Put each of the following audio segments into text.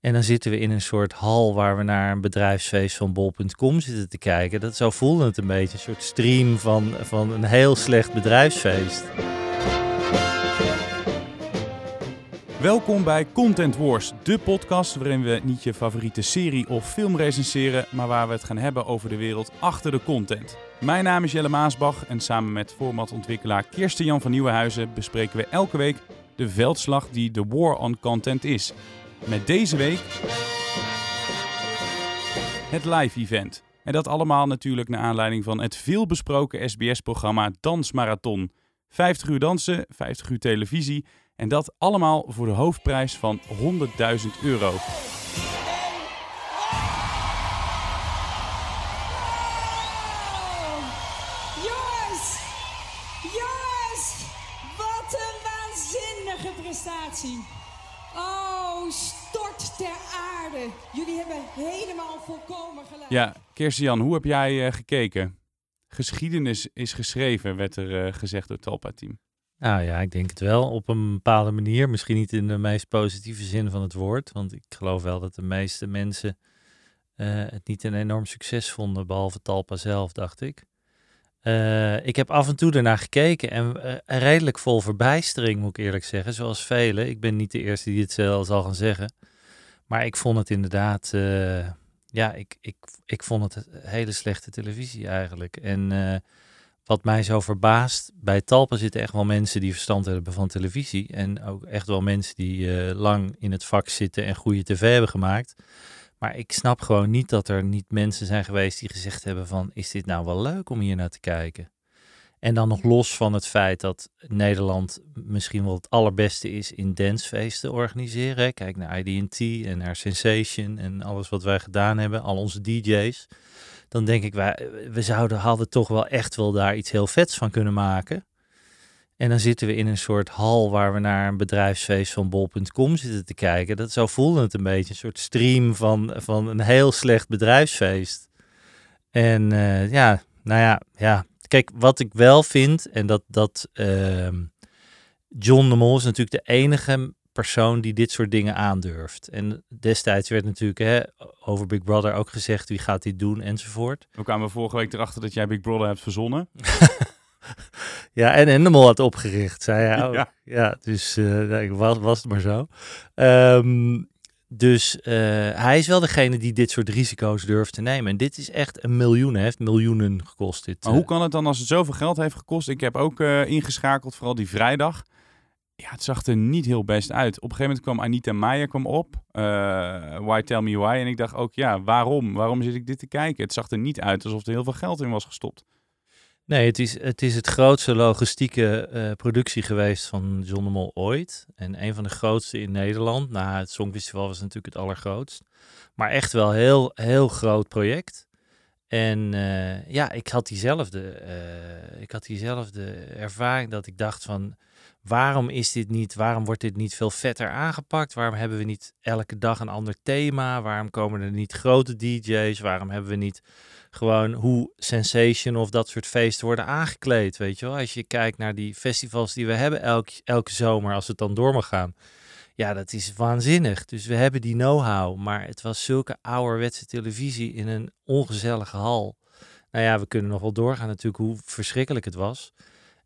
En dan zitten we in een soort hal waar we naar een bedrijfsfeest van bol.com zitten te kijken. Dat, zo voelde het een beetje, een soort stream van, van een heel slecht bedrijfsfeest. Welkom bij Content Wars, de podcast waarin we niet je favoriete serie of film recenseren, maar waar we het gaan hebben over de wereld achter de content. Mijn naam is Jelle Maasbach en samen met formatontwikkelaar Kirsten Jan van Nieuwenhuizen bespreken we elke week de veldslag die de War on Content is. Met deze week het live event. En dat allemaal natuurlijk naar aanleiding van het veelbesproken SBS-programma Dansmarathon. 50 uur dansen, 50 uur televisie en dat allemaal voor de hoofdprijs van 100.000 euro. Jongens, jongens, wat een waanzinnige prestatie. Jullie hebben helemaal volkomen gelijk. Ja, Kirsten hoe heb jij eh, gekeken? Geschiedenis is geschreven, werd er eh, gezegd door het Talpa-team. Nou ja, ik denk het wel op een bepaalde manier. Misschien niet in de meest positieve zin van het woord. Want ik geloof wel dat de meeste mensen eh, het niet een enorm succes vonden. Behalve Talpa zelf, dacht ik. Eh, ik heb af en toe ernaar gekeken en uh, redelijk vol verbijstering, moet ik eerlijk zeggen. Zoals velen. Ik ben niet de eerste die het zal gaan zeggen. Maar ik vond het inderdaad, ja, ik, ik, ik vond het hele slechte televisie eigenlijk. En wat mij zo verbaast, bij Talpa zitten echt wel mensen die verstand hebben van televisie. En ook echt wel mensen die uh, lang in het vak zitten en goede tv hebben gemaakt. Maar ik snap gewoon niet dat er niet mensen zijn geweest die gezegd hebben van, is dit nou wel leuk om hier naar te kijken? En dan nog los van het feit dat Nederland misschien wel het allerbeste is in dancefeesten organiseren. Kijk naar IDT en naar Sensation en alles wat wij gedaan hebben, al onze DJ's dan denk ik, wij, we zouden, hadden toch wel echt wel daar iets heel vets van kunnen maken. En dan zitten we in een soort hal waar we naar een bedrijfsfeest van bol.com zitten te kijken. Dat, zo voelde het een beetje, een soort stream van, van een heel slecht bedrijfsfeest. En uh, ja, nou ja, ja, kijk, wat ik wel vind, en dat, dat uh, John de Mol is natuurlijk de enige persoon die dit soort dingen aandurft. En destijds werd natuurlijk hè, over Big Brother ook gezegd wie gaat dit doen enzovoort. We kwamen vorige week erachter dat jij Big Brother hebt verzonnen. ja, en Endemol had opgericht, zei hij ook. Ja, ja dus uh, was, was het maar zo. Um, dus uh, hij is wel degene die dit soort risico's durft te nemen. En dit is echt een miljoen, heeft miljoenen gekost. Dit, maar hoe kan het dan als het zoveel geld heeft gekost? Ik heb ook uh, ingeschakeld, vooral die vrijdag ja, het zag er niet heel best uit. Op een gegeven moment kwam Anita Meijer kwam op. Uh, why Tell Me Why. En ik dacht ook, ja, waarom? Waarom zit ik dit te kijken? Het zag er niet uit alsof er heel veel geld in was gestopt. Nee, het is het, is het grootste logistieke uh, productie geweest van John de Mol ooit. En een van de grootste in Nederland. Na het Songfestival was natuurlijk het allergrootst. Maar echt wel heel, heel groot project. En uh, ja, ik had diezelfde, ik had diezelfde ervaring dat ik dacht van waarom is dit niet, waarom wordt dit niet veel vetter aangepakt? Waarom hebben we niet elke dag een ander thema? Waarom komen er niet grote DJ's? Waarom hebben we niet gewoon hoe Sensation of dat soort feesten worden aangekleed? Weet je wel, als je kijkt naar die festivals die we hebben elke, elke zomer, als het dan door mag gaan. Ja, dat is waanzinnig. Dus we hebben die know-how, maar het was zulke ouderwetse televisie in een ongezellige hal. Nou ja, we kunnen nog wel doorgaan natuurlijk hoe verschrikkelijk het was.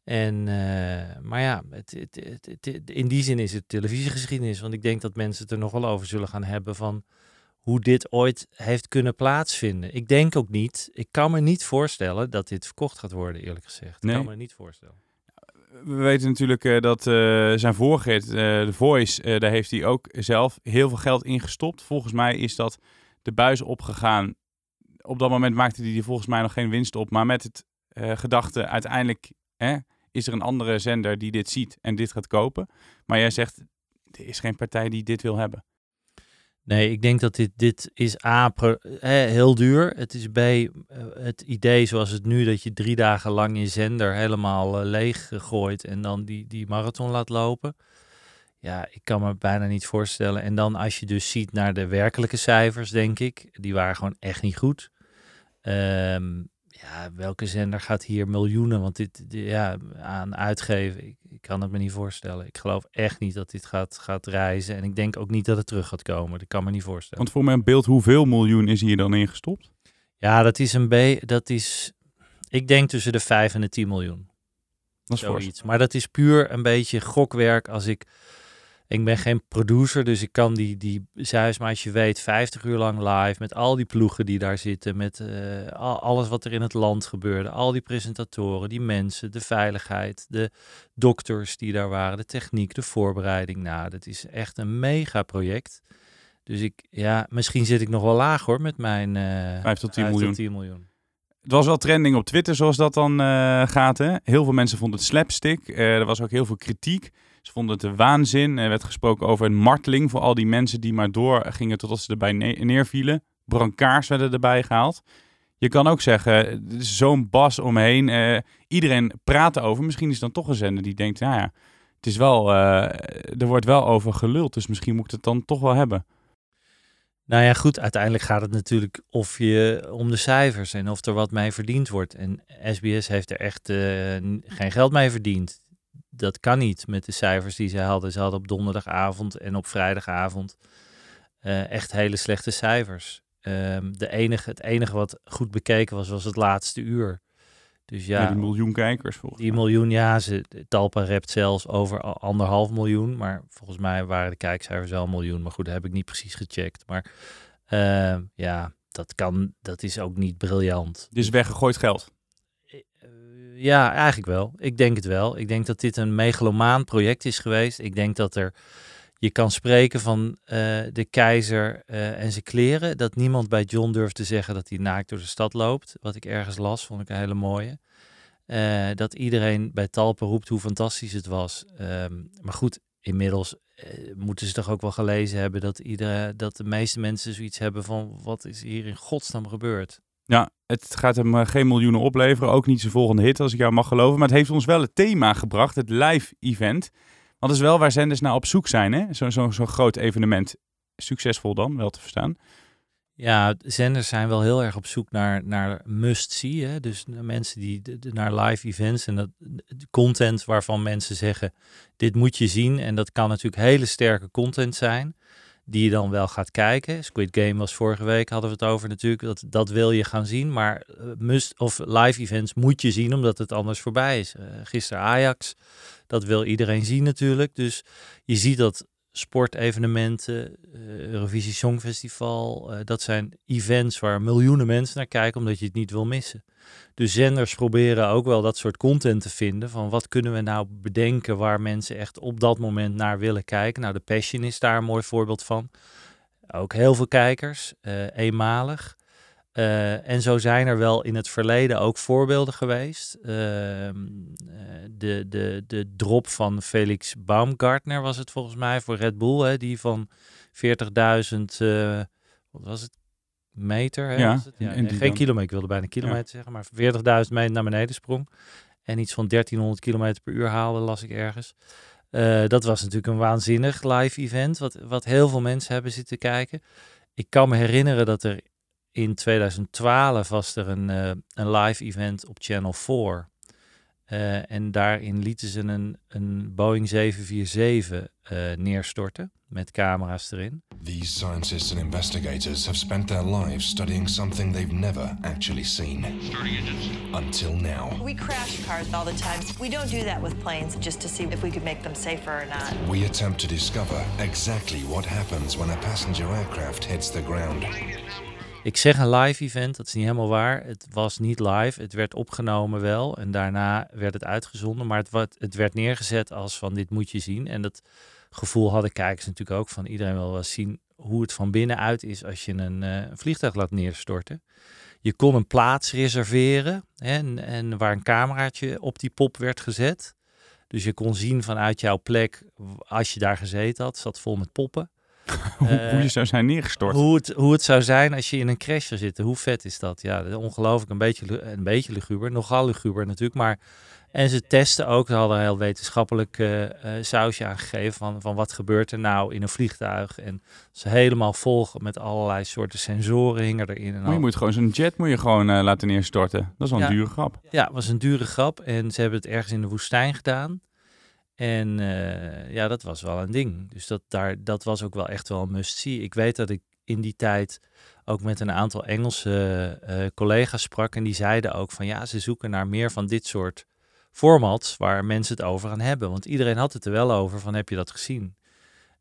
En, uh, maar ja, het, het, het, in die zin is het televisiegeschiedenis. Want ik denk dat mensen het er nog wel over zullen gaan hebben van hoe dit ooit heeft kunnen plaatsvinden. Ik denk ook niet, ik kan me niet voorstellen dat dit verkocht gaat worden, eerlijk gezegd. Nee. Ik kan me niet voorstellen. We weten natuurlijk uh, dat uh, zijn voorgeet, de Voice, daar heeft hij ook zelf heel veel geld in gestopt. Volgens mij is dat de buis opgegaan. Op dat moment maakte hij volgens mij nog geen winst op. Maar met het gedachte uiteindelijk hè, is er een andere zender die dit ziet en dit gaat kopen. Maar jij zegt, er is geen partij die dit wil hebben. Nee, ik denk dat dit, dit is A, heel duur. Het is B, eh, het idee zoals het nu, dat je drie dagen lang je zender helemaal uh, leeg gooit en dan die, die marathon laat lopen. Ja, ik kan me bijna niet voorstellen. En dan als je dus ziet naar de werkelijke cijfers, denk ik, die waren gewoon echt niet goed. Um, ja, welke zender gaat hier miljoenen want dit, ja, aan uitgeven? Ik, ik kan het me niet voorstellen. Ik geloof echt niet dat dit gaat, gaat reizen. En ik denk ook niet dat het terug gaat komen. Dat kan me niet voorstellen. Want voor mijn beeld, hoeveel miljoen is hier dan ingestopt? Ja, dat is een B. Dat is, ik denk tussen de 5 en de 10 miljoen. Dat is. Zoiets. Maar dat is puur een beetje gokwerk. Als ik, ik ben geen producer, dus ik kan die, die zuis, maar als je weet, 50 uur lang live met al die ploegen die daar zitten, met eh, al- alles wat er in het land gebeurde, al die presentatoren, die mensen, de veiligheid, de dokters die daar waren, de techniek, de voorbereiding. Nou, dat is echt een mega project. Dus ik, ja, misschien zit ik nog wel laag hoor met mijn eh 5 tot 10 5 miljoen. 10 miljoen. Het was wel trending op Twitter, zoals dat dan eh, gaat. Hè? Heel veel mensen vonden het slapstick. Er was ook heel veel kritiek. Ze vonden het waanzin. Er werd gesproken over een marteling voor al die mensen die maar doorgingen totdat ze erbij ne- neervielen. Brancards werden erbij gehaald. Je kan ook zeggen, zo'n bas omheen. Eh, iedereen praat erover. Misschien is dan toch een zender die denkt, nou ja, het is wel, eh, er wordt wel over geluld. Dus misschien moet ik het dan toch wel hebben. Nou ja, goed, uiteindelijk gaat het natuurlijk of je om de cijfers en of er wat mee verdiend wordt. En SBS heeft er echt eh, geen geld mee verdiend. Dat kan niet met de cijfers die ze hadden. Ze hadden op donderdagavond en op vrijdagavond eh, echt hele slechte cijfers. Ehm, de enige, het enige wat goed bekeken was, was het laatste uur. Dus Ja. ja, die miljoen kijkers volgens die miljoen, ja, ze, Talpa rept zelfs over anderhalf miljoen. Maar volgens mij waren de kijkcijfers wel een miljoen. Maar goed, dat heb ik niet precies gecheckt. Maar eh, ja, dat kan, dat is ook niet briljant. Dit is weggegooid geld. Ja, eigenlijk wel. Ik denk het wel. Ik denk dat dit een megalomaan project is geweest. Ik denk dat er, je kan spreken van eh, de keizer eh, en zijn kleren. Dat niemand bij John durft te zeggen dat hij naakt door de stad loopt. Wat ik ergens las, vond ik een hele mooie. Eh, dat iedereen bij Talpen roept hoe fantastisch het was. Ehm, maar goed, inmiddels moeten ze toch ook wel gelezen hebben dat, iedere, dat de meeste mensen zoiets hebben van wat is hier in godsnaam gebeurd. Ja, het gaat hem eh, geen miljoenen opleveren. Ook niet zijn volgende hit, als ik jou mag geloven. Maar het heeft ons wel het thema gebracht, het live event. Want dat is wel waar zenders naar op zoek zijn, hè? Zo'n zo, zo'n groot evenement. Succesvol dan, wel te verstaan. Ja, zenders zijn wel heel erg op zoek naar, naar must-see. hè. Dus mensen die naar live events en dat content waarvan mensen zeggen: dit moet je zien. En dat kan natuurlijk hele sterke content zijn, die je dan wel gaat kijken. Squid Game was vorige week, hadden we het over natuurlijk. Dat, dat wil je gaan zien, maar eh, must of live events moet je zien, omdat het anders voorbij is. Eh gisteren Ajax, dat wil iedereen zien natuurlijk. Dus je ziet dat sportevenementen, eh, Eurovisie Songfestival, eh, dat zijn events waar miljoenen mensen naar kijken omdat je het niet wil missen. Dus zenders proberen ook wel dat soort content te vinden van wat kunnen we nou bedenken waar mensen echt op dat moment naar willen kijken. Nou, de Passion is daar een mooi voorbeeld van. Ook heel veel kijkers, eh, eenmalig. Eh, en zo zijn er wel in het verleden ook voorbeelden geweest. Ehm, eh, de, de, de drop van Felix Baumgartner was het volgens mij voor Red Bull. Hè, die van 40.000, eh, wat was het, meter? Hè, Ja, het? ja en nee, die geen kilometer, ik wilde bijna kilometer zeggen. Maar 40.000 meter naar beneden sprong. En iets van 1300 kilometer per uur haalde, las ik ergens. Dat was natuurlijk een waanzinnig live event, wat, wat heel veel mensen hebben zitten kijken. Ik kan me herinneren dat er in 2012 was er een, eh, een live event op Channel 4. Eh, en daarin lieten ze een, een Boeing 747 eh, neerstorten met camera's erin. These scientists and investigators have spent their lives studying something they've never actually seen. Until now. We crash cars all the time. We don't do that with planes just to see if we could make them safer or not. We attempt to discover exactly what happens when a passenger aircraft hits the ground. Ik zeg een live event, dat is niet helemaal waar. Het was niet live, het werd opgenomen wel en daarna werd het uitgezonden. Maar het, het werd neergezet als van dit moet je zien. En dat gevoel hadden kijkers natuurlijk ook van iedereen wil wel zien hoe het van binnenuit is als je een, eh, vliegtuig laat neerstorten. Je kon een plaats reserveren hè, en, en waar een cameraatje op die pop werd gezet. Dus je kon zien vanuit jouw plek, als je daar gezeten had, zat vol met poppen. Hoe, Eh, hoe je zou zijn neergestort. hoe het, hoe het zou zijn als je in een crash zou zitten. Hoe vet is dat? Ja, dat ongelooflijk. Een beetje, een beetje luguber. Nogal luguber natuurlijk. Maar En ze testen ook, ze hadden een heel wetenschappelijk uh, sausje aangegeven van, van wat gebeurt er nou in een vliegtuig. En ze helemaal volgen met allerlei soorten sensoren hingen erin. En maar je moet gewoon zo'n jet moet je gewoon uh, laten neerstorten. Dat is wel een dure grap. Ja, het was een dure grap. En ze hebben het ergens in de woestijn gedaan. En ja, dat was wel een ding. Dus dat, daar, dat was ook wel echt wel een must-see. Ik weet dat ik in die tijd ook met een aantal Engelse collega's sprak. En die zeiden ook van ja, ze zoeken naar meer van dit soort formats waar mensen het over gaan hebben. Want iedereen had het er wel over van heb je dat gezien?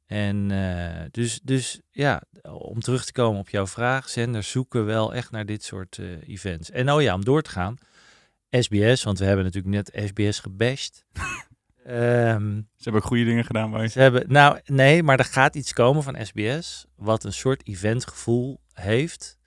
En uh, dus, dus ja, om terug te komen op jouw vraag, zenders zoeken wel echt naar dit soort events. En oh ja, om door te gaan, SBS, want we hebben natuurlijk net SBS gebashed. um, ze hebben goede dingen gedaan bij Ze hebben, nou nee, maar er gaat iets komen van SBS wat een soort eventgevoel heeft.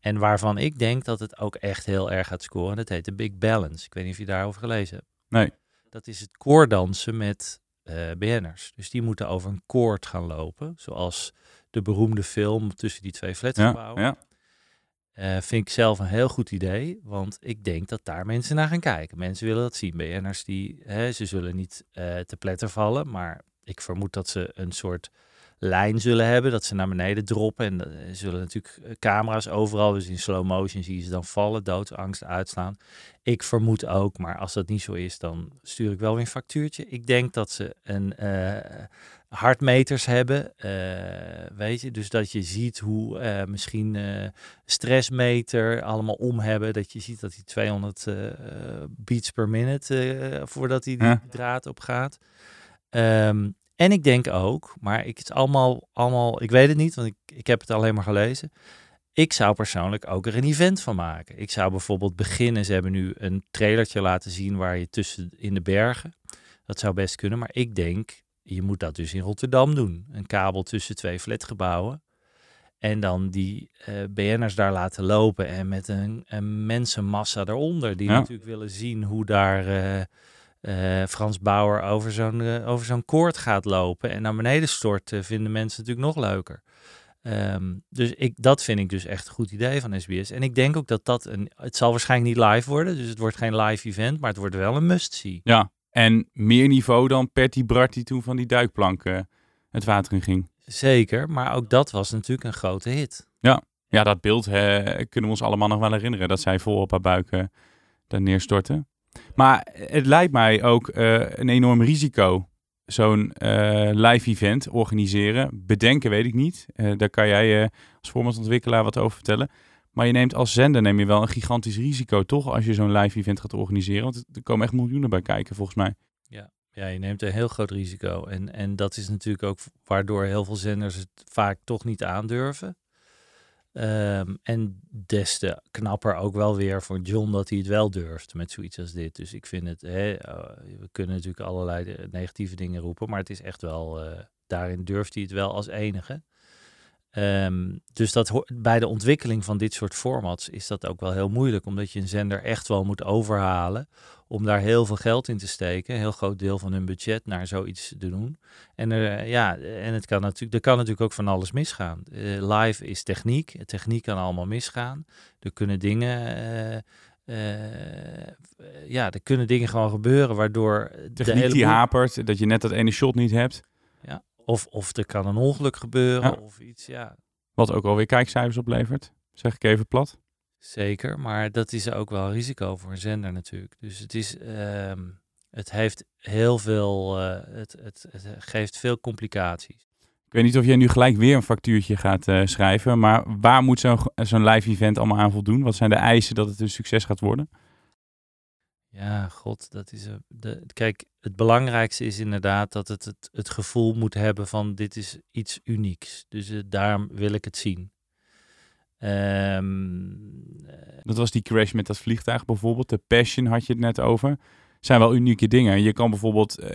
En waarvan ik denk dat het ook echt heel erg gaat scoren. Dat heet de Big Balance. Ik weet niet of je daarover gelezen hebt. Nee. Dat is het koordansen met uh, BN'ers. Dus die moeten over een koord gaan lopen. Zoals de beroemde film tussen die twee flatgebouwen. Ja, ja. Uh, vind ik zelf een heel goed idee, want ik denk dat daar mensen naar gaan kijken. Mensen willen dat zien. BN'ers die, ze zullen niet uh, te pletter vallen, maar ik vermoed dat ze een soort lijn zullen hebben, dat ze naar beneden droppen. En er eh, zullen natuurlijk eh, camera's overal, dus in slow motion zie je ze dan vallen, doodsangst uitslaan. Ik vermoed ook, maar als dat niet zo is, dan stuur ik wel weer een factuurtje. Ik denk dat ze een uh, hartmeters hebben, uh, weet je, dus dat je ziet hoe uh, misschien stressmeter allemaal om hebben, dat je ziet dat die 200 beats per minute voordat hij die, draad op gaat. Um, en ik denk ook, maar ik, het allemaal, allemaal, ik weet het niet, want ik, ik heb het alleen maar gelezen. Ik zou persoonlijk ook er een event van maken. Ik zou bijvoorbeeld beginnen, ze hebben nu een trailertje laten zien waar je tussen in de bergen. Dat zou best kunnen, maar ik denk, je moet dat dus in Rotterdam doen. Een kabel tussen twee flatgebouwen. En dan die uh, BN'ers daar laten lopen en met een, een mensenmassa eronder. Die natuurlijk willen zien hoe daar... Uh, uh, Frans Bauer over zo'n uh, over zo'n koord gaat lopen en naar beneden stort, uh, vinden mensen natuurlijk nog leuker. Um, dus ik, dat vind ik dus echt een goed idee van SBS. En ik denk ook dat dat een. Het zal waarschijnlijk niet live worden, dus het wordt geen live event, maar het wordt wel een must-see. Ja, en meer niveau dan Perty Bart die toen van die duikplanken het water in ging. Zeker, maar ook dat was natuurlijk een grote hit. Ja, ja dat beeld hè, kunnen we ons allemaal nog wel herinneren. Dat zij vol op haar buik daar neerstorten. Maar het lijkt mij ook uh, een enorm risico. Zo'n uh, live event organiseren. Bedenken weet ik niet. Uh, daar kan jij als formatontwikkelaar wat over vertellen. Maar je neemt als zender neem je wel een gigantisch risico, toch? Als je zo'n live event gaat organiseren. Want er komen echt miljoenen bij kijken, volgens mij. Ja, ja je neemt een heel groot risico. En, en dat is natuurlijk ook waardoor heel veel zenders het vaak toch niet aandurven. Um, en des te knapper ook wel weer voor John dat hij het wel durft met zoiets als dit. Dus ik vind het, hè, uh, we kunnen natuurlijk allerlei negatieve dingen roepen, maar het is echt wel, uh, daarin durft hij het wel als enige. Um, dus dat bij de ontwikkeling van dit soort formats is dat ook wel heel moeilijk, omdat je een zender echt wel moet overhalen om daar heel veel geld in te steken, een heel groot deel van hun budget naar zoiets te doen. En, er, ja, en het kan natuurlijk, er kan natuurlijk ook van alles misgaan. Uh, live is techniek, techniek kan allemaal misgaan. Er kunnen dingen, uh, uh, ja, er kunnen dingen gewoon gebeuren waardoor techniek de hele die hapert, dat je net dat ene shot niet hebt. Ja, of, of er kan een ongeluk gebeuren ja. of iets, ja. Wat ook alweer kijkcijfers oplevert, zeg ik even plat. Zeker, maar dat is ook wel een risico voor een zender natuurlijk. Dus het is, um, het heeft heel veel, uh, het, het, het, geeft veel complicaties. Ik weet niet of jij nu gelijk weer een factuurtje gaat uh, schrijven, maar waar moet zo'n zo'n live event allemaal aan voldoen? Wat zijn de eisen dat het een succes gaat worden? Ja, god, dat is een. De, kijk, het belangrijkste is inderdaad dat het, het het gevoel moet hebben van dit is iets unieks. Dus daarom wil ik het zien. Um, dat was die crash met dat vliegtuig bijvoorbeeld. De Passion had je het net over. Zijn wel unieke dingen. Je kan bijvoorbeeld uh,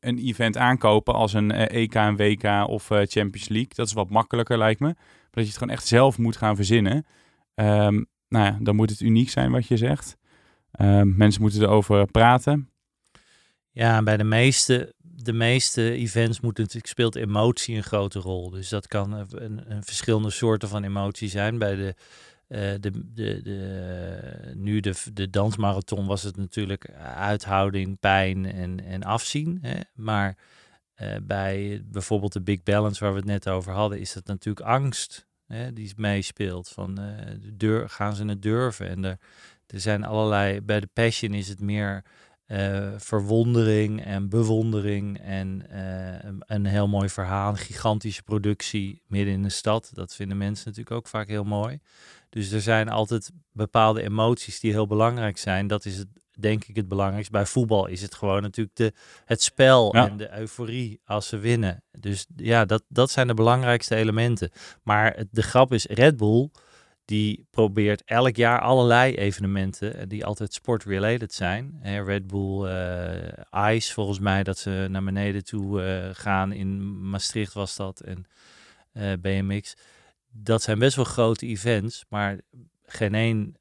een event aankopen als een uh, EK, een WK of uh, Champions League. Dat is wat makkelijker lijkt me. Maar dat je het gewoon echt zelf moet gaan verzinnen. Um, nou ja, dan moet het uniek zijn wat je zegt. Um, mensen moeten erover praten. Ja, bij de meeste de meeste events moeten natuurlijk, speelt emotie een grote rol. Dus dat kan een, een verschillende soorten van emotie zijn. Bij de eh, de, de, de, nu de, de dansmarathon was het natuurlijk uithouding, pijn en, en afzien. Hè? Maar eh, bij bijvoorbeeld de Big Balance waar we het net over hadden, is dat natuurlijk angst hè, die meespeelt. Van uh, deur, gaan ze het durven? En er, er zijn allerlei, bij de Passion is het meer uh, verwondering en bewondering en uh, een heel mooi verhaal, een gigantische productie midden in de stad. Dat vinden mensen natuurlijk ook vaak heel mooi. Dus er zijn altijd bepaalde emoties die heel belangrijk zijn. Dat is het, denk ik het belangrijkste. Bij voetbal is het gewoon natuurlijk de, het spel Ja. en de euforie als ze winnen. Dus ja, dat, dat zijn de belangrijkste elementen. Maar het, de grap is, Red Bull die probeert elk jaar allerlei evenementen eh, die altijd sport-related zijn. Hè, Red Bull eh, Ice, volgens mij, dat ze naar beneden toe eh, gaan. In Maastricht was dat en BMX. Dat zijn best wel grote events, maar geen één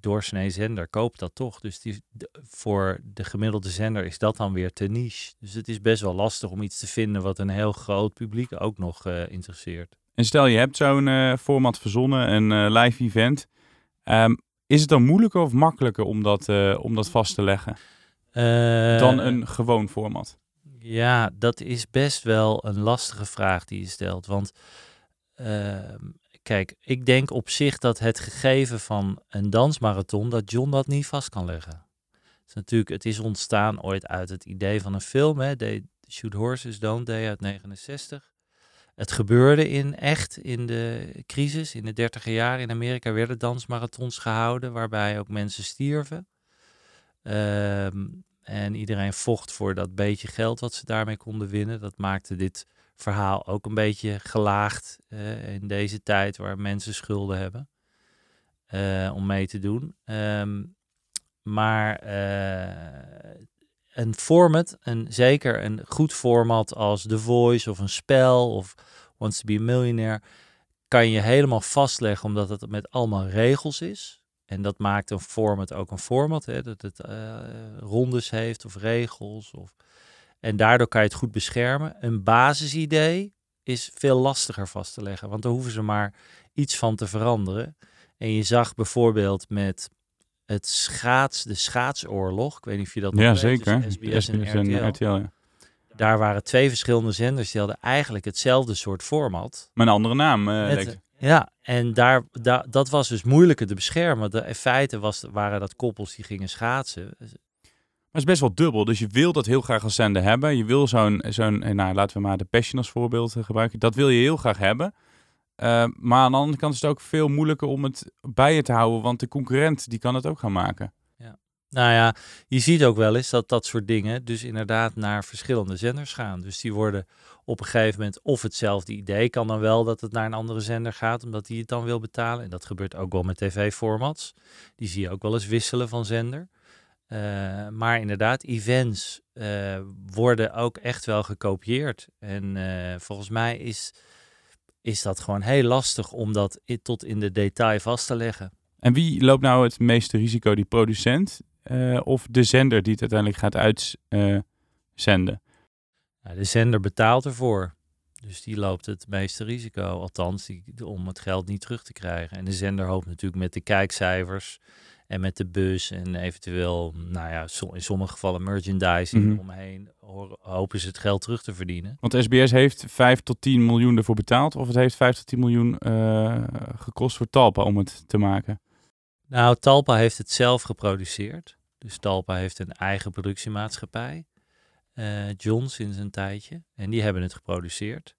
doorsnee zender koopt dat toch. Dus die, voor de gemiddelde zender is dat dan weer te niche. Dus het is best wel lastig om iets te vinden wat een heel groot publiek ook nog interesseert. En stel je hebt zo'n eh, format verzonnen, een eh, live event. Ehm, is het dan moeilijker of makkelijker om dat, eh, om dat vast te leggen dan een gewoon format? Ja, dat is best wel een lastige vraag die je stelt. Want ehm, kijk, ik denk op zich dat het gegeven van een dansmarathon, dat John dat niet vast kan leggen. Het is natuurlijk, het is ontstaan ooit uit het idee van een film, hè, They Shoot Horses Don't They uit 69. Het gebeurde in echt in de crisis, in de dertiger jaren in Amerika werden dansmarathons gehouden, waarbij ook mensen stierven. Ehm, en iedereen vocht voor dat beetje geld wat ze daarmee konden winnen. Dat maakte dit verhaal ook een beetje gelaagd eh, in deze tijd waar mensen schulden hebben eh, om mee te doen. Ehm, maar eh, een format, een, zeker een goed format als The Voice of een spel of Wants to be a Millionaire, kan je helemaal vastleggen omdat het met allemaal regels is. En dat maakt een format ook een format, hè, dat het eh, rondes heeft of regels. Of... En daardoor kan je het goed beschermen. Een basisidee is veel lastiger vast te leggen, want daar hoeven ze maar iets van te veranderen. En je zag bijvoorbeeld met het schaats, de schaatsoorlog, ik weet niet of je dat nog Ja, weet, zeker. tussen SBS, en SBS en RTL. Daar waren twee verschillende zenders, die hadden eigenlijk hetzelfde soort format. Maar een andere naam. eh, Met- ja, en daar, daar, dat was dus moeilijker te beschermen. De, in feite was, waren dat koppels die gingen schaatsen. Maar het is best wel dubbel. Dus je wil dat heel graag als zender hebben. Je wil zo'n, zo'n eh, nou, laten we maar de Passion als voorbeeld eh, gebruiken. Dat wil je heel graag hebben. Eh, maar aan de andere kant is het ook veel moeilijker om het bij je te houden. Want de concurrent die kan het ook gaan maken. Nou ja, je ziet ook wel eens dat dat soort dingen dus inderdaad naar verschillende zenders gaan. Dus die worden op een gegeven moment of hetzelfde idee kan dan wel dat het naar een andere zender gaat, omdat die het dan wil betalen. En dat gebeurt ook wel met tv-formats. Die zie je ook wel eens wisselen van zender. Eh, maar inderdaad, events eh, worden ook echt wel gekopieerd. En volgens mij is, is dat gewoon heel lastig om dat tot in de detail vast te leggen. En wie loopt nou het meeste risico? Die producent eh, of de zender die het uiteindelijk gaat uitzenden? Nou, de zender betaalt ervoor. Dus die loopt het meeste risico. Althans, die, om het geld niet terug te krijgen. En de zender hoopt natuurlijk met de kijkcijfers en met de bus en eventueel, nou ja, in sommige gevallen merchandising Mhm. omheen, hopen ze het geld terug te verdienen. Want SBS heeft 5 tot 10 miljoen ervoor betaald. Of het heeft 5 tot 10 miljoen eh, gekost voor Talpa om het te maken. Nou, Talpa heeft het zelf geproduceerd. Dus Talpa heeft een eigen productiemaatschappij. eh John sinds een tijdje. En die hebben het geproduceerd.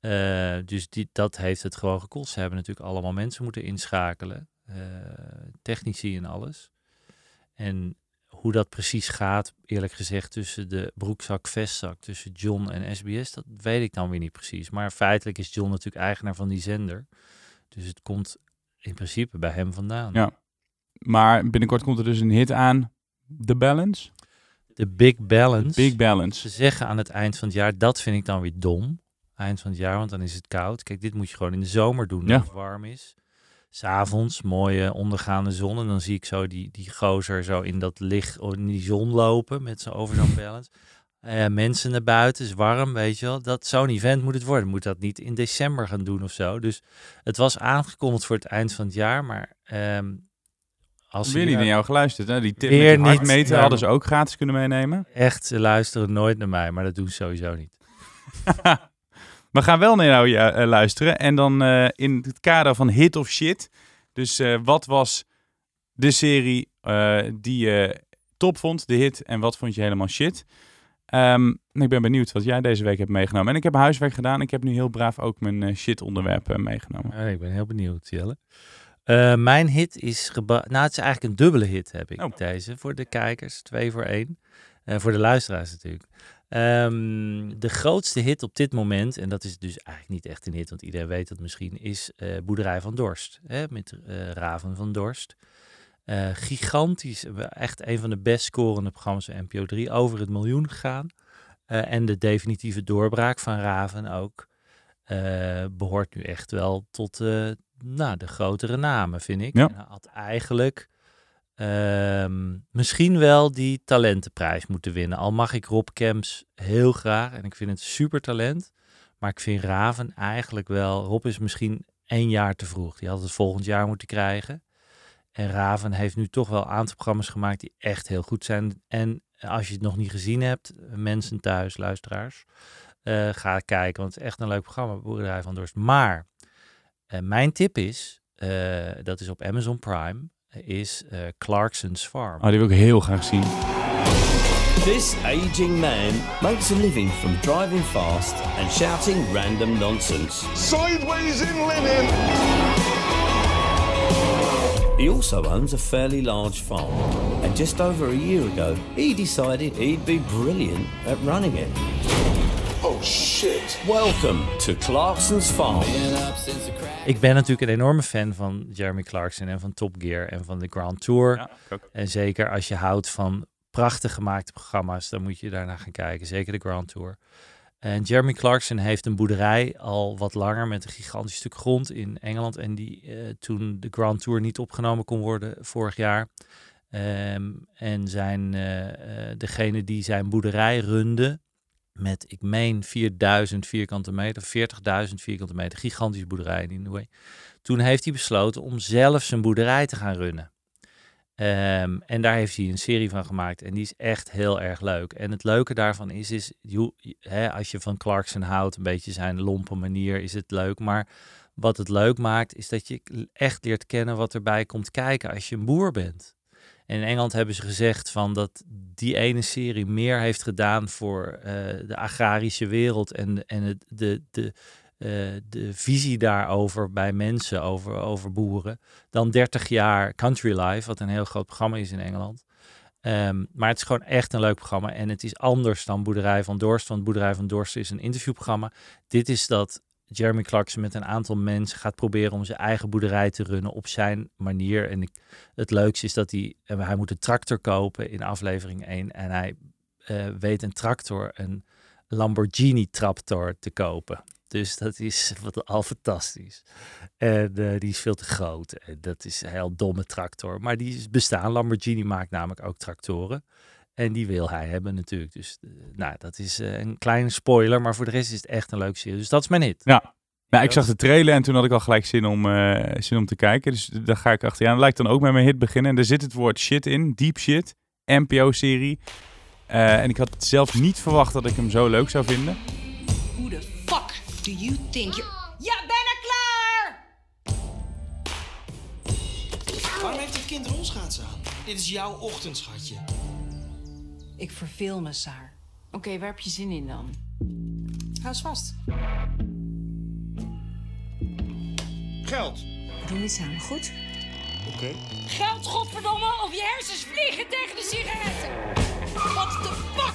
Eh, dus die, dat heeft het gewoon gekost. Ze hebben natuurlijk allemaal mensen moeten inschakelen. Eh, technici en alles. En hoe dat precies gaat, eerlijk gezegd, tussen de broekzak-vestzak, tussen John en SBS, dat weet ik dan weer niet precies. Maar feitelijk is John natuurlijk eigenaar van die zender. Dus het komt in principe bij hem vandaan. Ja. Maar binnenkort komt er dus een hit aan. The Balance. De Big Balance. Big Ze Balance. zeggen aan het eind van het jaar, dat vind ik dan weer dom. Eind van het jaar, want dan is het koud. Kijk, dit moet je gewoon in de zomer doen, Ja. als het warm is. S'avonds, mooie ondergaande zon. En dan zie ik zo die, die gozer zo in dat licht, oh, in die zon lopen met zo over zo'n balance. Eh, mensen naar buiten, is warm, weet je wel. Dat zo'n event moet het worden. Moet dat niet in december gaan doen of zo. Dus het was aangekondigd voor het eind van het jaar, maar ehm, als Weer niet naar jou geluisterd. Hè? Die tip Weer met die niet, ja. hadden ze ook gratis kunnen meenemen. echt, ze luisteren nooit naar mij, maar dat doen ze sowieso niet. We gaan wel naar jou ja, eh, luisteren. En dan eh, in het kader van hit of shit. Dus eh, wat was de serie eh, die je top vond, de hit, en wat vond je helemaal shit? Ehm, ik ben benieuwd wat jij deze week hebt meegenomen. En ik heb huiswerk gedaan. Ik heb nu heel braaf ook mijn eh, shit onderwerpen meegenomen. Oh, ik ben heel benieuwd, Jelle. Eh, mijn hit is geba- Nou, het is eigenlijk een dubbele hit, heb ik Oh. deze. Voor de kijkers, twee voor één. Eh, voor de luisteraars natuurlijk. Ehm, de grootste hit op dit moment, en dat is dus eigenlijk niet echt een hit, want iedereen weet dat misschien, is eh, Boerderij van Dorst. Hè, met eh, Raven van Dorst. Eh, gigantisch, echt een van de best scorende programma's van NPO 3, over het miljoen gegaan. En de definitieve doorbraak van Raven ook. eh, behoort nu echt wel tot nou, de grotere namen, vind ik. Ja. En had eigenlijk ehm, misschien wel die talentenprijs moeten winnen. Al mag ik Rob Kemps heel graag en ik vind het super talent. Maar ik vind Raven eigenlijk wel... Rob is misschien één jaar te vroeg. Die had het volgend jaar moeten krijgen. En Raven heeft nu toch wel een aantal programma's gemaakt die echt heel goed zijn. En als je het nog niet gezien hebt, mensen thuis, luisteraars, eh, ga kijken. Want het is echt een leuk programma, Boerderij van Dorst. Maar eh, mijn tip is, eh, dat is op Amazon Prime, is eh, Clarkson's Farm. Oh, die wil ik heel graag zien. This aging man makes a living from driving fast and shouting random nonsense. Sideways in linen. He also owns a fairly large farm, and just over a year ago, he decided he'd be brilliant at running it. Oh shit. Welcome to Clarkson's Farm. Ik ben natuurlijk een enorme fan van Jeremy Clarkson en van Top Gear en van de Grand Tour. Ja. En zeker als je houdt van prachtig gemaakte programma's, dan moet je daarnaar gaan kijken. Zeker de Grand Tour. En Jeremy Clarkson heeft een boerderij al wat langer met een gigantisch stuk grond in Engeland. En die eh, toen de Grand Tour niet opgenomen kon worden vorig jaar. Ehm, en zijn eh, eh, degene die zijn boerderij runde met, ik meen, 4000 vierkante meter, 40.000 vierkante meter, gigantische boerderij in Way. Toen heeft hij besloten om zelf zijn boerderij te gaan runnen. Ehm, en daar heeft hij een serie van gemaakt en die is echt heel erg leuk. En het leuke daarvan is, is hè, als je van Clarkson houdt, een beetje zijn lompe manier, is het leuk. Maar wat het leuk maakt, is dat je echt leert kennen wat erbij komt kijken als je een boer bent. In Engeland hebben ze gezegd van dat die ene serie meer heeft gedaan voor eh, de agrarische wereld en, en het, de, de, eh, de visie daarover bij mensen, over, over boeren, dan 30 jaar Country Life, wat een heel groot programma is in Engeland. Ehm, maar het is gewoon echt een leuk programma en het is anders dan Boerderij van Dorst, want Boerderij van Dorst is een interviewprogramma. Dit is dat Jeremy Clarkson met een aantal mensen gaat proberen om zijn eigen boerderij te runnen op zijn manier. En het leukste is dat hij, eh, hij moet een tractor kopen in aflevering 1 en hij eh, weet een tractor, een Lamborghini tractor te kopen. Dus dat is wat al fantastisch. En eh, die is veel te groot. En dat is een heel domme tractor. Maar die is bestaan. Lamborghini maakt namelijk ook tractoren. En die wil hij hebben natuurlijk. Dus eh, nou, dat is eh, een kleine spoiler. Maar voor de rest is het echt een leuk serie. Dus dat is mijn hit. Ja. Nou, ik zag de trailer en toen had ik al gelijk zin om, eh, zin om te kijken. Dus daar ga ik achteraan. Lijkt dan ook met mijn hit beginnen. En er zit het woord shit in. Deep shit. NPO-serie. Eh, en ik had zelf niet verwacht dat ik hem zo leuk zou vinden. Who the fuck do you think you... Ja, bijna klaar! Waarom heeft het kind rolschaatsen aan? Dit is jouw ochtendschatje. Ik verveel me, Saar. Oké, waar heb je zin in dan? Hou eens vast. Geld. Doen we samen goed? Oké. Geld, godverdomme, of je hersens vliegen tegen de sigaretten! What the fuck?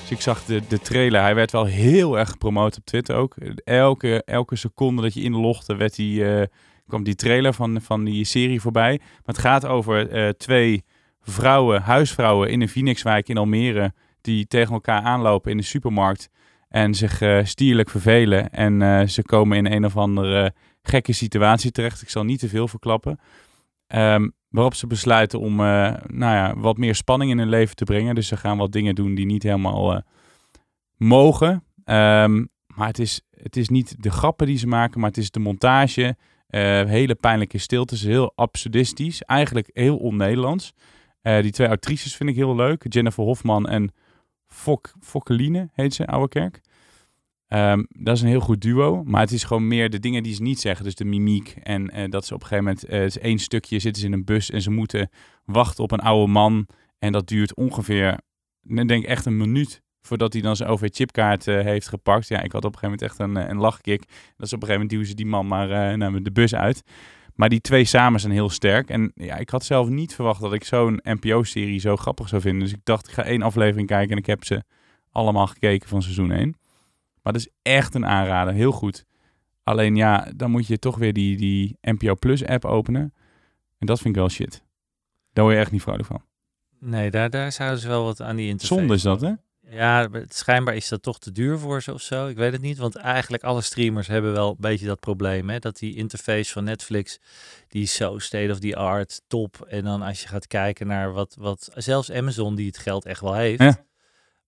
Dus ik zag de, de trailer. Hij werd wel heel erg gepromoot op Twitter ook. Elke, elke seconde dat je inlogde, werd die, eh, kwam die trailer van, van die serie voorbij. Maar het gaat over eh, twee vrouwen, huisvrouwen in een Phoenixwijk in Almere. Die tegen elkaar aanlopen in de supermarkt. En zich eh, stierlijk vervelen. En eh, ze komen in een of andere gekke situatie terecht. Ik zal niet te veel verklappen. Ehm, waarop ze besluiten om eh, nou ja, wat meer spanning in hun leven te brengen. Dus ze gaan wat dingen doen die niet helemaal mogen. Ehm, maar het is, het is niet de grappen die ze maken, maar het is de montage. Hele pijnlijke stiltes, heel absurdistisch. Eigenlijk heel on-Nederlands. Eh, die twee actrices vind ik heel leuk. Jennifer Hofman en Fok, Fokkeline heet ze, Oude Kerk. Ehm, dat is een heel goed duo. Maar het is gewoon meer de dingen die ze niet zeggen. Dus de mimiek. En eh, dat ze op een gegeven moment... is één stukje zitten ze in een bus en ze moeten wachten op een oude man. En dat duurt ongeveer, denk echt een minuut voordat hij dan zijn OV-chipkaart heeft gepakt. Ja, ik had op een gegeven moment echt een, een lachkick. Dat is op een gegeven moment duwen ze die man maar naar de bus uit. Maar die twee samen zijn heel sterk. En ja, ik had zelf niet verwacht dat ik zo'n NPO-serie zo grappig zou vinden. Dus ik dacht, ik ga één aflevering kijken en ik heb ze allemaal gekeken van seizoen 1. Maar dat is echt een aanrader, heel goed. Alleen ja, dan moet je toch weer die, die NPO Plus app openen. En dat vind ik wel shit. Daar word je echt niet vrolijk van. Nee, daar, daar zouden ze wel wat aan die interface. Zonde is dat, hè? Ja, schijnbaar is dat toch te duur voor ze of zo. Ik weet het niet, want eigenlijk alle streamers hebben wel een beetje dat probleem. Hè? Dat die interface van Netflix, die is zo state of the art, top. En dan als je gaat kijken naar wat, wat zelfs Amazon, die het geld echt wel heeft. Ja.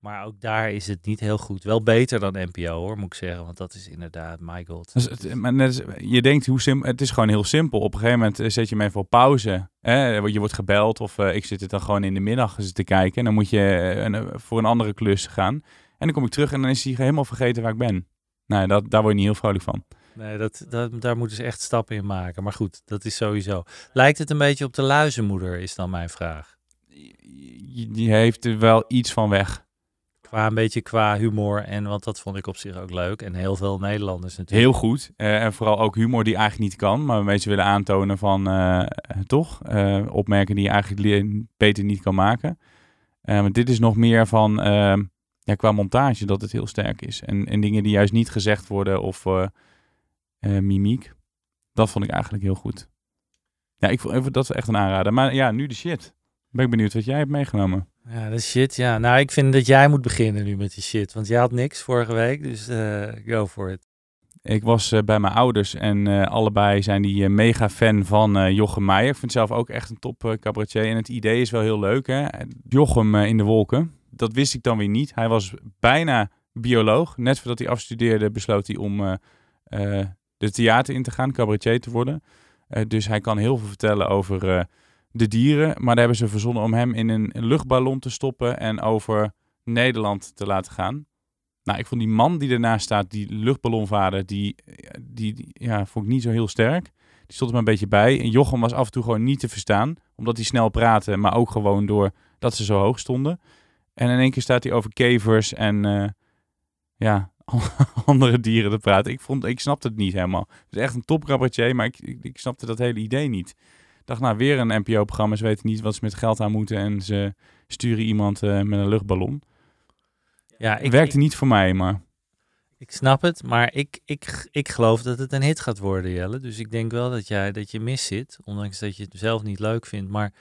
Maar ook daar is het niet heel goed. Wel beter dan NPO hoor, moet ik zeggen. Want dat is inderdaad, my god. Dus het, maar net, je denkt hoe simpel, het is gewoon heel simpel. Op een gegeven moment eh, zet je hem even op pauze. Hè? Je wordt gebeld of eh, ik zit het dan gewoon in de middag eens te kijken. En dan moet je eh, eh, voor een andere klus gaan. En dan kom ik terug en dan is hij helemaal vergeten waar ik ben. Nou, dat, daar word je niet heel vrolijk van. Nee, dat, dat, daar moeten ze echt stappen in maken. Maar goed, dat is sowieso. Lijkt het een beetje op de luizenmoeder, is dan mijn vraag. Je- Die heeft er wel iets van weg. Qua een beetje qua humor. En want dat vond ik op zich ook leuk. En heel veel Nederlanders natuurlijk. Heel goed. Eh, en vooral ook humor die eigenlijk niet kan. Maar mensen willen aantonen van, eh, toch? Eh, opmerken die je eigenlijk li- beter niet kan maken. Maar dit is nog meer van, ja, qua montage dat het heel sterk is. En, en dingen die juist niet gezegd worden of mimiek. Dat vond ik eigenlijk heel goed. Ja, ik vond dat is echt een aanrader. Maar ja, nu de shit. Ben ik benieuwd wat jij hebt meegenomen. Ja, dat is shit. Ja, nou, ik vind dat jij moet beginnen nu met die shit. Want jij had niks vorige week. Dus eh, go for it. Ik was eh, bij mijn ouders en eh, allebei zijn die mega fan van Jochem Meijer. Ik vind zelf ook echt een top cabaretier. En het idee is wel heel leuk, hè. Jochem in de wolken, dat wist ik dan weer niet. Hij was bijna bioloog. Net voordat hij afstudeerde besloot hij om de theater in te gaan, cabaretier te worden. Dus hij kan heel veel vertellen over de dieren. Maar daar hebben ze verzonnen om hem in een luchtballon te stoppen en over Nederland te laten gaan. Nou, ik vond die man die ernaast staat, die luchtballonvader, die, die, die ja, vond ik niet zo heel sterk. Die stond er maar een beetje bij. En Jochem was af en toe gewoon niet te verstaan, omdat hij snel praatte, maar ook gewoon door dat ze zo hoog stonden. En in één keer staat hij over kevers en eh, ja, andere dieren te praten. Ik, vond, ik snapte het niet helemaal. Het is echt een topcabaretier, maar ik, ik, ik snapte dat hele idee niet. Dacht, nou, weer een NPO-programma. Ze weten niet wat ze met geld aan moeten en ze sturen iemand eh, met een luchtballon. Ja, Het ik, werkte ik, niet voor mij, maar... ik snap het. Maar ik, ik, ik geloof dat het een hit gaat worden, Jelle. Dus ik denk wel dat, jij, dat je mis zit. Ondanks dat je het zelf niet leuk vindt. Maar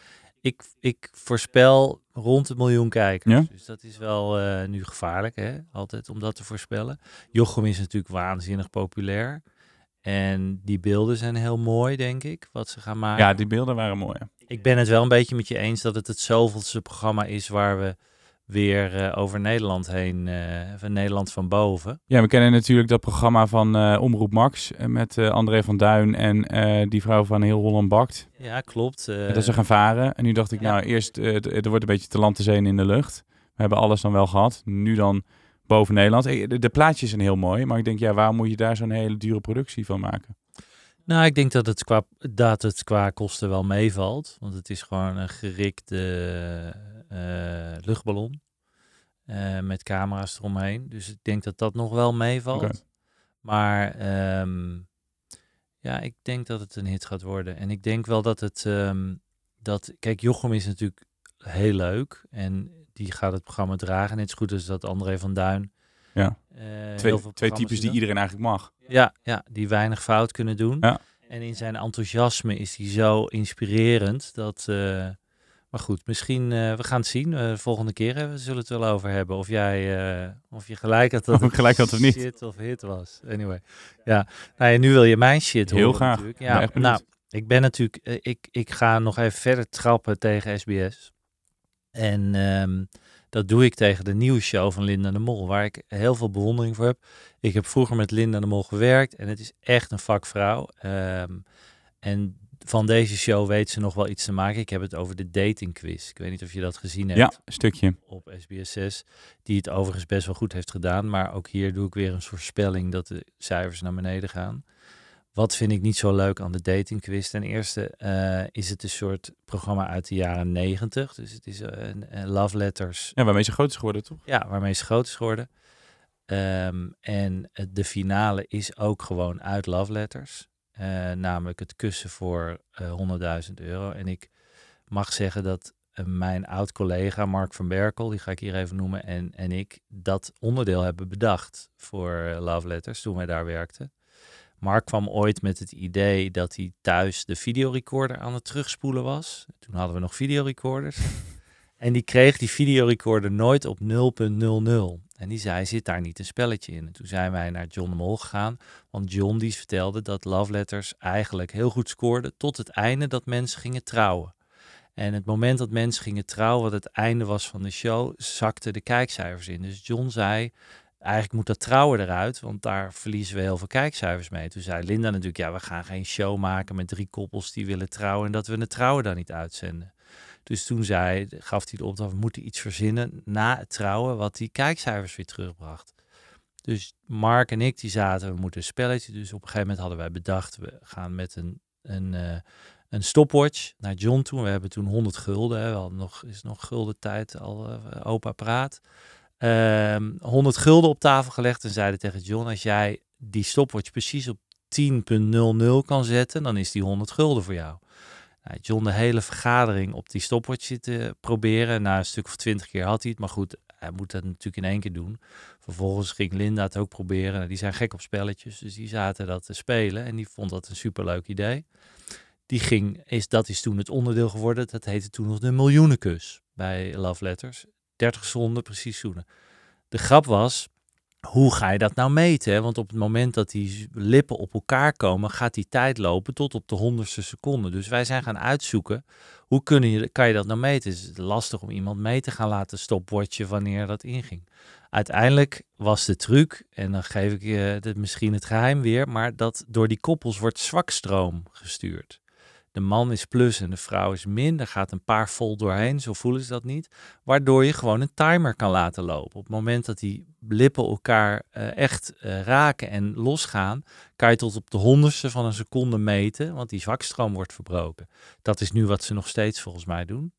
ik, ik voorspel rond een miljoen kijkers. Ja? Dus dat is wel eh, nu gevaarlijk, hè? Altijd om dat te voorspellen. Jochem is natuurlijk waanzinnig populair. En die beelden zijn heel mooi, denk ik, wat ze gaan maken. Ja, die beelden waren mooi. Ik ben het wel een beetje met je eens dat het het zoveelste programma is waar we weer eh, over Nederland heen, eh, van Nederland van boven. Ja, we kennen natuurlijk dat programma van eh, Omroep Max met André van Duin en die vrouw van Heel Holland Bakt. Ja, klopt. dat ze gaan varen. En nu dacht ik, ja. nou eerst, er wordt een beetje te land te zee in de lucht. We hebben alles dan wel gehad. Nu dan boven Nederland. Eh, De, de plaatjes zijn heel mooi, maar ik denk, ja, waarom moet je daar zo'n hele dure productie van maken? Nou, ik denk dat het, qua, dat het qua kosten wel meevalt. Want het is gewoon een gerikte eh, luchtballon. eh, met camera's eromheen. Dus ik denk dat dat nog wel meevalt. Maar ehm, ja, ik denk dat het een hit gaat worden. En ik denk wel dat het... ehm, dat, kijk, Jochem is natuurlijk heel leuk. En die gaat het programma dragen. Net zo goed als dat André van Duin. Ja. eh, Twee, twee types die iedereen eigenlijk mag. Ja, ja, die weinig fout kunnen doen. Ja. En in zijn enthousiasme is hij zo inspirerend dat. eh, maar goed, misschien uh, we gaan het zien. De volgende keer uh, we zullen het wel over hebben. Of jij of je gelijk had dat Of ik gelijk had of niet. shit of hit was. Anyway. Ja. Nou ja, nu wil je mijn shit Heel horen graag. natuurlijk. Ja, nou, Ik ben natuurlijk, eh, ik, ik ga nog even verder trappen tegen SBS. En ehm, dat doe ik tegen de nieuwe show van Linda de Mol, waar ik heel veel bewondering voor heb. Ik heb vroeger met Linda de Mol gewerkt en het is echt een vakvrouw. Ehm, en van deze show weet ze nog wel iets te maken. Ik heb het over de dating quiz. Ik weet niet of je dat gezien hebt. Ja, een stukje. Op SBS 6. Die het overigens best wel goed heeft gedaan. Maar ook hier doe ik weer een voorspelling dat de cijfers naar beneden gaan. Wat vind ik niet zo leuk aan de dating quiz? Ten eerste eh, is het een soort programma uit de jaren negentig. Dus het is uh, een love letters. Ja, waarmee ze groot is geworden, toch? Ja, waarmee ze groot is geworden. Ehm, en de finale is ook gewoon uit love letters. Uh, namelijk het kussen voor uh, 100.000 euro. En ik mag zeggen dat mijn oud-collega Mark van Berkel, die ga ik hier even noemen, en, en ik dat onderdeel hebben bedacht voor Love Letters toen wij daar werkten. Mark kwam ooit met het idee dat hij thuis de videorecorder aan het terugspoelen was. Toen hadden we nog videorecorders. en die kreeg die videorecorder nooit op 0.00. En die zei, zit daar niet een spelletje in? En toen zijn wij naar John de Mol gegaan. Want John die vertelde dat Love Letters eigenlijk heel goed scoorde tot het einde dat mensen gingen trouwen. En het moment dat mensen gingen trouwen, wat het einde was van de show, zakten de kijkcijfers in. Dus John zei, eigenlijk moet dat trouwen eruit, want daar verliezen we heel veel kijkcijfers mee. Toen zei Linda natuurlijk, ja, we gaan geen show maken met drie koppels die willen trouwen en dat we het trouwen dan niet uitzenden. Dus toen zei, gaf hij de opdracht, we moeten iets verzinnen na het trouwen wat die kijkcijfers weer terugbracht. Dus Mark en ik die zaten, we moeten een spelletje. Dus op een gegeven moment hadden wij bedacht, we gaan met een, een, uh, een stopwatch naar John toe. We hebben toen 100 gulden, hè. we hadden nog, is nog gulden tijd, al uh, opa praat. Um, 100 gulden op tafel gelegd en zeiden tegen John, als jij die stopwatch precies op 10.00 kan zetten, dan is die 100 gulden voor jou. Nou, John de hele vergadering op die stopwatch zitten proberen. Na een stuk of twintig keer had hij het. Maar goed, hij moet dat natuurlijk in één keer doen. Vervolgens ging Linda het ook proberen. Nou, die zijn gek op spelletjes. Dus die zaten dat te spelen. En die vond dat een superleuk idee. Die ging, is, dat is toen het onderdeel geworden. Dat heette toen nog de miljoenenkus bij Love Letters. 30 seconden precies zoenen. De grap was, hoe ga je dat nou meten? Want op het moment dat die lippen op elkaar komen, gaat die tijd lopen tot op de honderdste seconde. Dus wij zijn gaan uitzoeken, hoe kun je, kan je dat nou meten? Het is lastig om iemand mee te gaan laten stopwatchen wanneer dat inging. Uiteindelijk was de truc, en dan geef ik je misschien het geheim weer, maar dat door die koppels wordt zwakstroom gestuurd. De man is plus en de vrouw is min. Er gaat een paar vol doorheen, zo voelen ze dat niet. Waardoor je gewoon een timer kan laten lopen. Op het moment dat die lippen elkaar uh, echt uh, raken en losgaan, kan je tot op de honderdste van een seconde meten, want die zwakstroom wordt verbroken. Dat is nu wat ze nog steeds volgens mij doen.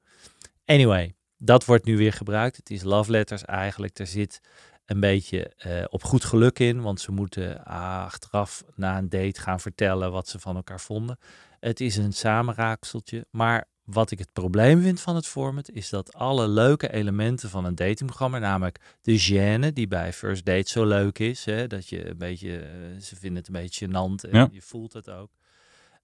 Anyway, dat wordt nu weer gebruikt. Het is love letters eigenlijk. Er zit een beetje uh, op goed geluk in, want ze moeten achteraf na een date gaan vertellen wat ze van elkaar vonden. Het is een samenraakseltje, maar wat ik het probleem vind van het format is dat alle leuke elementen van een datingprogramma, namelijk de gêne die bij First Date zo leuk is, hè, dat je een beetje, uh, ze vinden het een beetje gênant en Ja. je voelt het ook.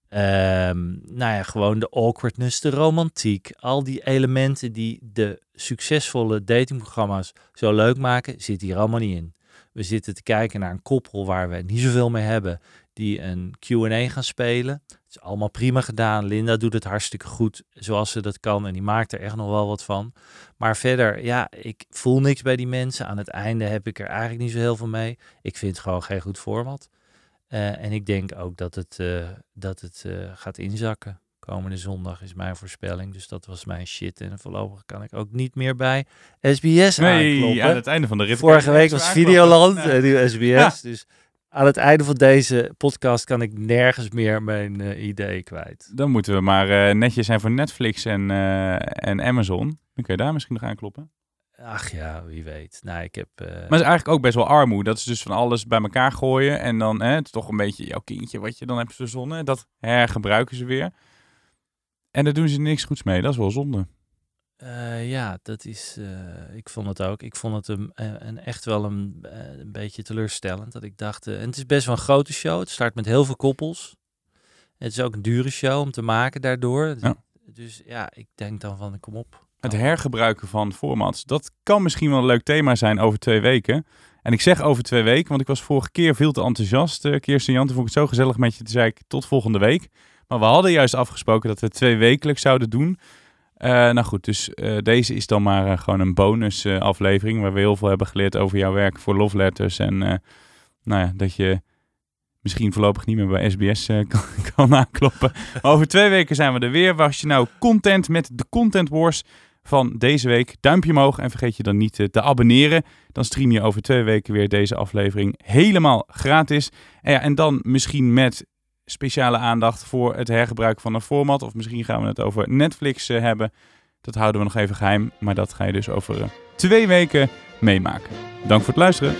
Ehm, nou ja, gewoon de awkwardness, de romantiek, al die elementen die de succesvolle datingprogramma's zo leuk maken, zit hier allemaal niet in. We zitten te kijken naar een koppel waar we niet zoveel mee hebben, die een Q&A gaan spelen. Het is allemaal prima gedaan. Linda doet het hartstikke goed zoals ze dat kan en die maakt er echt nog wel wat van. Maar verder, ja, ik voel niks bij die mensen. Aan het einde heb ik er eigenlijk niet zo heel veel mee. Ik vind het gewoon geen goed format. Uh, en ik denk ook dat het, uh, dat het uh, gaat inzakken. Komende zondag is mijn voorspelling. Dus dat was mijn shit. En voorlopig kan ik ook niet meer bij SBS Nee, aankloppen. aan het einde van de rit. Vorige week was aankloppen. Videoland Ja. en nu SBS. Ja. Dus aan het einde van deze podcast kan ik nergens meer mijn uh, idee kwijt. Dan moeten we maar uh, netjes zijn voor Netflix en, uh, en Amazon. Dan kun je daar misschien nog aankloppen. Ach ja, wie weet. Nou, ik heb... Maar het is eigenlijk ook best wel armoede. Dat is dus van alles bij elkaar gooien. En dan hè, het is toch een beetje jouw kindje wat je dan hebt verzonnen. Dat hergebruiken ze weer. En daar doen ze niks goeds mee. Dat is wel zonde. Uh, ja, dat is. Uh, ik vond het ook. Ik vond het een, een echt wel een, eh, een, beetje teleurstellend. Dat ik dacht. en het is best wel een grote show. Het start met heel veel koppels. Het is ook een dure show om te maken daardoor. Ja. Dus ja, ik denk dan van kom op. Het hergebruiken van formats. Dat kan misschien wel een leuk thema zijn over twee weken. En ik zeg over twee weken, want ik was vorige keer veel te enthousiast. Uh, Kirsten Jan, toen vond ik het zo gezellig met je. Toen zei ik tot volgende week. Maar we hadden juist afgesproken dat we twee wekelijks zouden doen. Uh, nou goed, dus uh, deze is dan maar uh, gewoon een bonus aflevering waar we heel veel hebben geleerd over jouw werk voor Love Letters. En nou ja, dat je misschien voorlopig niet meer bij SBS kan, kan aankloppen. Over twee weken zijn we er weer. Was je nou content met de Content Wars van deze week? Duimpje omhoog en vergeet je dan niet te abonneren. Dan stream je over twee weken weer deze aflevering helemaal gratis. En, ja, en dan misschien met speciale aandacht voor het hergebruik van een format. Of misschien gaan we het over Netflix uh, hebben. Dat houden we nog even geheim. Maar dat ga je dus over uh, twee weken meemaken. Dank voor het luisteren.